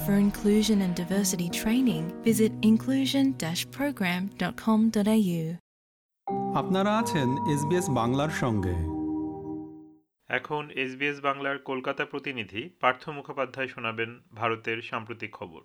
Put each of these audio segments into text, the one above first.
For inclusion and diversity training, visit inclusion-program.com.au. আপনারা আছেন SBS বাংলার সঙ্গে এখন এসবিএস বাংলার কলকাতা প্রতিনিধি পার্থ মুখোপাধ্যায় শোনাবেন ভারতের সাম্প্রতিক খবর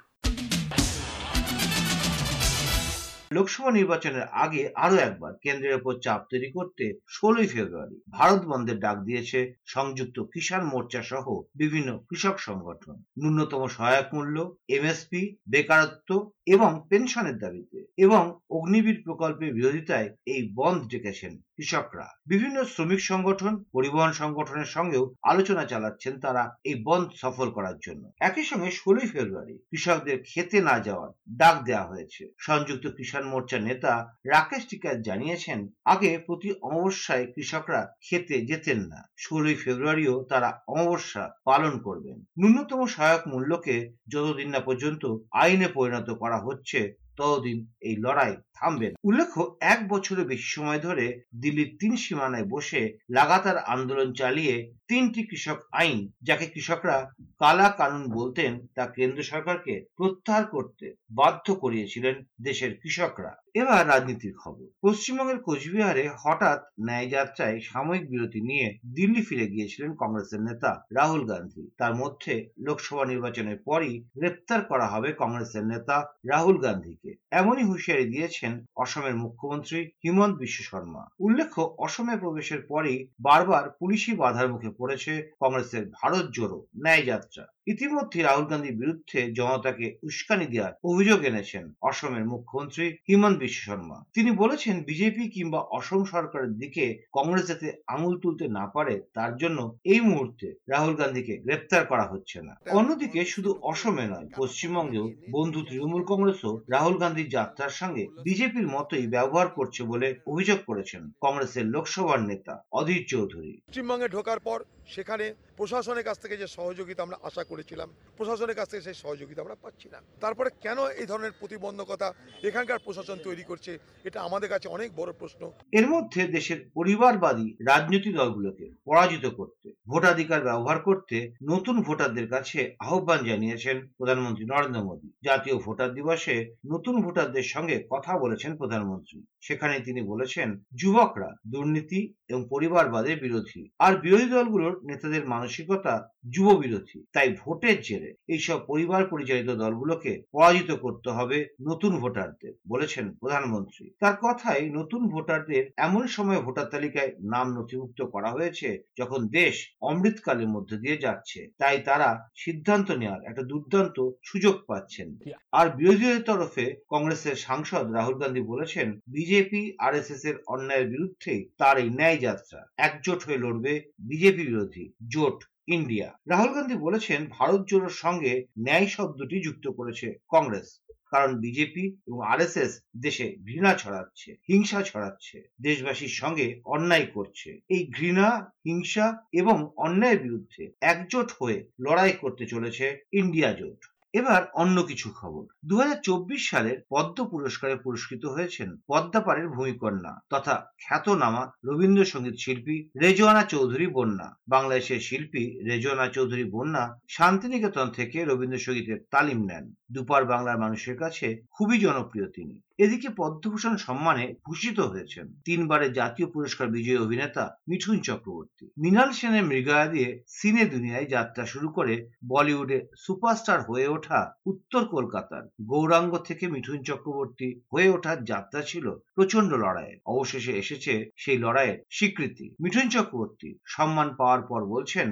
লোকসভা নির্বাচনের আগে আরও একবার কেন্দ্রের উপর চাপ তৈরি করতে ষোলোই ফেব্রুয়ারি ভারত বন্ধের ডাক দিয়েছে সংযুক্ত কিষাণ মোর্চা সহ বিভিন্ন কৃষক সংগঠন। ন্যূনতম সহায়ক মূল্য, এমএসপি, বেকারত্ব এবং পেনশনের দাবিতে এবং অগ্নিবীর প্রকল্পের বিরোধিতায় এই বন্ধ ডেকেছেন কৃষকরা। বিভিন্ন শ্রমিক সংগঠন, পরিবহন সংগঠনের সঙ্গেও আলোচনা চালাচ্ছেন তারা এই বন্ধ সফল করার জন্য। একই সঙ্গে ষোলোই ফেব্রুয়ারি কৃষকদের খেতে না যাওয়ার ডাক দেওয়া হয়েছে। সংযুক্ত কিষাণ মোর্চার নেতা রাকেশ টিকায়ত জানিয়েছেন, আগে প্রতি অমাবস্যায় কৃষকরা খেতে যেতেন না। ষোলোই ফেব্রুয়ারিও তারা অমাবস্যা পালন করবেন। ন্যূনতম সহায়ক মূল্যকে যতদিন না পর্যন্ত আইনে পরিণত করা হচ্ছে, ততদিন এই লড়াই থামবে না। উল্লেখ্য, এক বছরের বেশি সময় ধরে দিল্লির তিন সীমানায় বসে লাগাতার আন্দোলন চালিয়ে তিনটি কৃষক আইন, যাকে কৃষকরা কালা কানুন বলতেন তা কেন্দ্র সরকারকে প্রত্যাহার করতে বাধ্য করিয়েছিলেন দেশের কৃষকরা। এবার রাজনীতির খবর। পশ্চিমবঙ্গের কোচবিহারে হঠাৎ ন্যায় যাত্রায় সাময়িক বিরতি নিয়ে দিল্লি ফিরে গিয়েছিলেন কংগ্রেসের নেতা রাহুল গান্ধী। তার মধ্যে লোকসভা নির্বাচনের পরই গ্রেপ্তার করা হবে কংগ্রেসের নেতা রাহুল গান্ধীকে। এমনই হুঁশিয়ারি দিয়েছেন অসমের মুখ্যমন্ত্রী হিমন্ত বিশ্ব শর্মা। উল্লেখ্য, অসমে প্রবেশের পরেই বারবার পুলিশি বাধার মুখে পড়েছে কংগ্রেসের ভারত জোড়ো ন্যায় যাত্রা। structure ইতিমধ্যে রাহুল গান্ধীর বিরুদ্ধে জনতাকে উস্কানি দেওয়ার অভিযোগ এনেছেন অসমের মুখ্যমন্ত্রী হিমন্ত বিশ্ব শর্মা। তিনি বলেছেন, বিজেপি কিংবা অসম সরকারের দিকে কংগ্রেস যাতে আঙুল তুলতে না পারে, তার জন্য এই মুহূর্তে রাহুল গান্ধীকে গ্রেপ্তার করা হচ্ছে না। অন্যদিকে শুধু অসমে নয়, পশ্চিমবঙ্গেও বন্ধু তৃণমূল কংগ্রেসও রাহুল গান্ধীর যাত্রার সঙ্গে বিজেপির মতোই ব্যবহার করছে বলে অভিযোগ করেছেন কংগ্রেসের লোকসভার নেতা অধীর চৌধুরী। পশ্চিমবঙ্গে ঢোকার পর সেখানে প্রশাসনের কাছ থেকে যে সহযোগিতা আমরা আশা করেছিলাম। প্রশাসনের কাছ থেকে সেই সহযোগিতা আমরা পাচ্ছি না। তারপরে কেন এই ধরনের প্রতিবন্ধকতা এখানকার প্রশাসন তৈরি করছে, এটা আমাদের কাছে অনেক বড় প্রশ্ন। এর মধ্যে দেশের পরিবারবাদী রাজনৈতিক দলগুলোকে পরাজিত করতে, ভোটাধিকার ব্যবহার করতে নতুন ভোটারদের কাছে আহ্বান জানিয়েছেন প্রধানমন্ত্রী নরেন্দ্র মোদী। জাতীয় ভোটার দিবসে নতুন ভোটারদের সঙ্গে কথা বলেছেন প্রধানমন্ত্রী। সেখানে তিনি বলেছেন, যুবকরা দুর্নীতি এবং পরিবারবাদের বিরোধী। আর বিরোধী দলগুলোর নেতাদের মানসিকতা যুব বিরোধী। তাই ভোটের জেরে এইসব পরিবার পরিচালিত দলগুলোকে পরাজিত করতে হবে নতুন ভোটারদের, বলেছেন প্রধানমন্ত্রী। তার কথায় নতুন ভোটারদের এমন সময় ভোটার তালিকায় নাম নথিভুক্ত করা হয়েছে যখন দেশ অমৃতকালের মধ্যে দিয়ে যাচ্ছে। তাই তারা সিদ্ধান্ত নেওয়ার একটা দুর্দান্ত সুযোগ পাচ্ছেন। আর বিরোধীদের তরফে কংগ্রেসের সাংসদ রাহুল গান্ধী বলেছেন, বিজেপি আর এর অন্যায়ের বিরুদ্ধে তার এই ন্যায় যাত্রা, একজোট হয়ে লড়বে বিজেপি বিরোধী জোট ইন্ডিয়া। রাহুল গান্ধী বলেছেন, ভারত জোড়োর সঙ্গে ন্যায় শব্দটি যুক্ত করেছে কংগ্রেস। কারণ বিজেপি এবং আরএসএস দেশে ঘৃণা ছড়াচ্ছে, হিংসা ছড়াচ্ছে, দেশবাসীর সঙ্গে অন্যায় করছে। এই ঘৃণা, হিংসা এবং অন্যায়ের বিরুদ্ধে একজোট হয়ে লড়াই করতে চলেছে ইন্ডিয়া জোট। এবার অন্য কিছু খবর। দু হাজার চব্বিশ সালের পদ্ম পুরস্কারে পুরস্কৃত হয়েছেন পদ্মাপাড়ের ভূমিকন্যা তথা খ্যাতনামা রবীন্দ্রসঙ্গীত শিল্পী রেজোয়ানা চৌধুরী বন্যা। বাংলাদেশের শিল্পী রেজোয়ানা চৌধুরী বন্যা শান্তিনিকেতন থেকে রবীন্দ্রসঙ্গীতের তালিম নেন। দুপার বাংলার মানুষের কাছে খুবই জনপ্রিয় তিনি। এদিকে পদ্মভূষণ সম্মানে ভূষিত হয়েছেন তিনবারের জাতীয় পুরস্কার বিজয়ী অভিনেতা মিঠুন চক্রবর্তী। মৃণাল সেনের মৃগয়া দিয়ে সিনে দুনিয়ায় যাত্রা শুরু করে বলিউডে সুপারস্টার হয়ে ওঠা উত্তর কলকাতার গৌরাঙ্গ থেকে মিঠুন চক্রবর্তী হয়ে ওঠার যাত্রা ছিল প্রচণ্ড লড়াইয়ের অবশেষে এসেছে সেই লড়াইয়ের স্বীকৃতি। মিঠুন চক্রবর্তী সম্মান পাওয়ার পর বলছেন,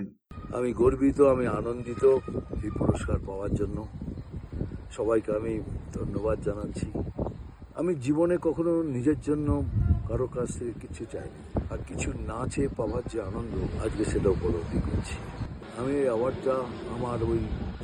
আমি গর্বিত, আমি আনন্দিত এই পুরস্কার পাওয়ার জন্য। সবাইকে আমি ধন্যবাদ জানাচ্ছি। আমি জীবনে কখনো নিজের জন্য কারও কাছ থেকে কিছু চাইনি। আর কিছু না চেয়ে পাওয়ার যে আনন্দ, আজকে সেটা উপলব্ধি করছি। আমি এই অ্যাওয়ার্ডটা আমার ওই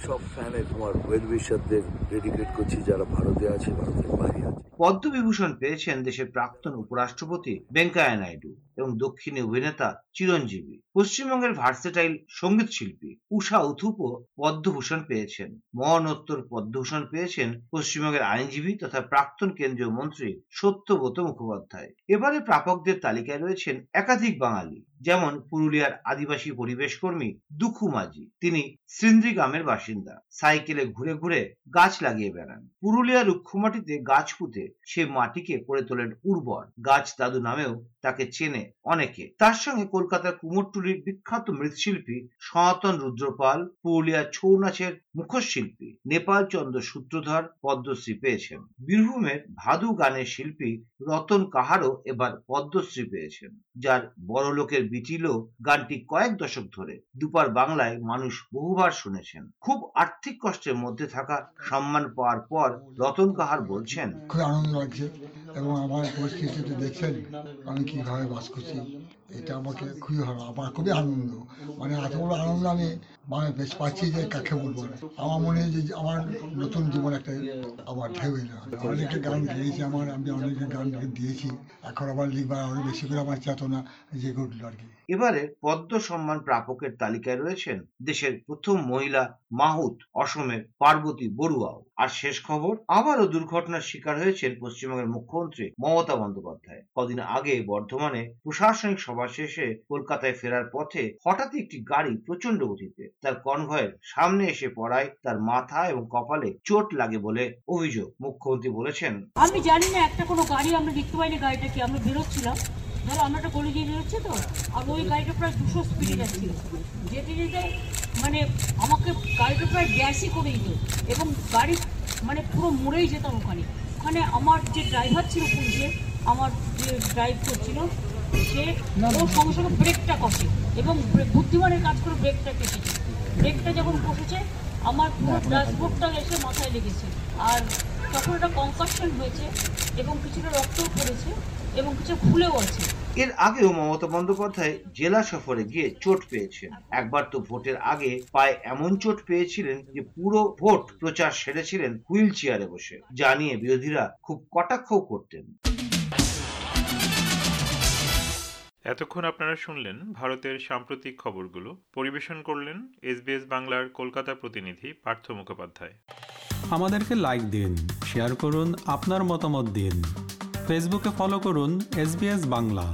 সব ফ্যানের আমার ওয়েল উইশারদের ডেডিকেট করছি যারা ভারতে আছে, ভারতের বাইরে আছে। পদ্মবিভূষণ পেয়েছেন দেশের প্রাক্তন উপরাষ্ট্রপতি ভেঙ্কায়া নাইডু। এবং দক্ষিণী অভিনেতা চিরঞ্জীবী। পশ্চিমবঙ্গের ভার্সেটাইল সংগীত শিল্পী উষা উথুপও পদ্মভূষণ পেয়েছেন। মরণোত্তর পদ্মভূষণ পেয়েছেন পশ্চিমবঙ্গের আইনজীবী তথা প্রাক্তন কেন্দ্রীয় মন্ত্রী সত্যব্রত মুখোপাধ্যায়। এবারে প্রাপকদের তালিকায় রয়েছেন একাধিক বাঙালি, যেমন পুরুলিয়ার আদিবাসী পরিবেশ কর্মী দুখু মাঝি। তিনি সিন্দ্রি গ্রামের বাসিন্দা, সাইকেলে ঘুরে ঘুরে গাছ লাগিয়ে বেড়ান। পুরুলিয়ার রুক্ষমাটিতে গাছ পুঁতে সে মাটিকে করে তোলেন উর্বর। গাছ দাদু নামেও তাকে চেনে অনেকে। তার সঙ্গে কলকাতার কুমোরটুলির বিখ্যাত মৃৎশিল্পী সনাতন রুদ্রপাল, পুরুলিয়ার ছৌ নাচের মুখশিল্পী নেপাল চন্দ্র সূত্রধর পদ্মশ্রী পেয়েছেন। বীরভূমের ভাদু গানের শিল্পী রতন কাহারও এবার পদ্মশ্রী পেয়েছেন, যার বড় লোকের বিটিলও গানটি কয়েক দশক ধরে দুপার বাংলায় মানুষ বহুবার শুনেছেন। খুব আর্থিক কষ্টের মধ্যে থাকা সম্মান পাওয়ার পর রতন কাহার বলছেন, খুব আনন্দ লাগছে। এবং আমার পরিস্থিতিতে দেখছেন আমি কীভাবে বাস করছি। এটা আমাকে খুবই ভালো আমার খুবই আনন্দ। মানে এত বড় আনন্দ আমি মানে বেশ পাচ্ছি যে কাকে বলব না। আমার মনে হয় যে আমার নতুন জীবন একটা আমার ঢেউ এলো। অনেকে গান গেয়েছি আমার, আমি অনেকে গান দিয়েছি। এখন আবার লিখবার অনেক বেশি করে আমার চেতনা জেগে উঠল আর কি। এবারে পদ্ম সম্মান প্রাপকের তালিকায় রয়েছেন দেশের প্রথম মহিলা মাহুত অসমের পার্বতী বড়ুয়াও। আর শেষ খবর, আবারও দুর্ঘটনার শিকার হয়েছেন পশ্চিমবঙ্গের মুখ্যমন্ত্রী মমতা বন্দ্যোপাধ্যায়। কদিন আগে বর্ধমানে প্রশাসনিক সভা শেষে কলকাতায় ফেরার পথে হঠাৎ একটি গাড়ি প্রচণ্ড গতিতে তার কনভয়ের সামনে এসে পড়ায় তার মাথা এবং কপালে চোট লাগে বলে অভিযোগ। মুখ্যমন্ত্রী বলেছেন, আমি জানি না একটা কোনো গাড়ি, আমরা দেখতে পাইনি গাড়িটা কি, আমরা বেরোচ্ছিলাম। ধরো আমরা একটা গলি দিয়ে বেরোচ্ছি তো, আর ওই গাড়িটা প্রায় দুশো স্পিডে যাচ্ছিল। যেতে যেতে মানে আমাকে গাড়িটা প্রায় গ্যাসই করে দিত এবং গাড়ি মানে পুরো মরেই যেতাম ওখানে। ওখানে আমার যে ড্রাইভার ছিল পুলিশে, আমার যে ড্রাইভ করছিল সে ওর সঙ্গে সঙ্গে ব্রেকটা কষে এবং বুদ্ধিমানের কাজ করে ব্রেকটা কেটেছে ব্রেকটা যখন বসেছে আমার পুরো ড্যাশবোর্ডটা এসে মাথায় লেগেছে। আর তখন কনকাশন হয়েছে এবং কিছুটা রক্তও পড়েছে এবং কিছু ফুলেও আছে। এর আগেও মমতা বন্দ্যোপাধ্যায় জেলা সফরে গিয়ে চোট পেয়েছেন একবার তো ভোটের আগে পায়ে এমন চোট পেয়েছিলেন যে পুরো ভোট প্রচার সেরেছিলেন হুইল চেয়ারে বসে। যা নিয়ে বিরোধীরা খুব কটাক্ষ করতেন। এতক্ষণ আপনারা শুনলেন ভারতের সাম্প্রতিক খবরগুলো। পরিবেশন করলেন এসবিএস বাংলার কলকাতা প্রতিনিধি পার্থ মুখোপাধ্যায়। আমাদেরকে লাইক দিন শেয়ার করুন, আপনার মতামত দিন। ফেসবুকে ফলো করুন এস Bangla.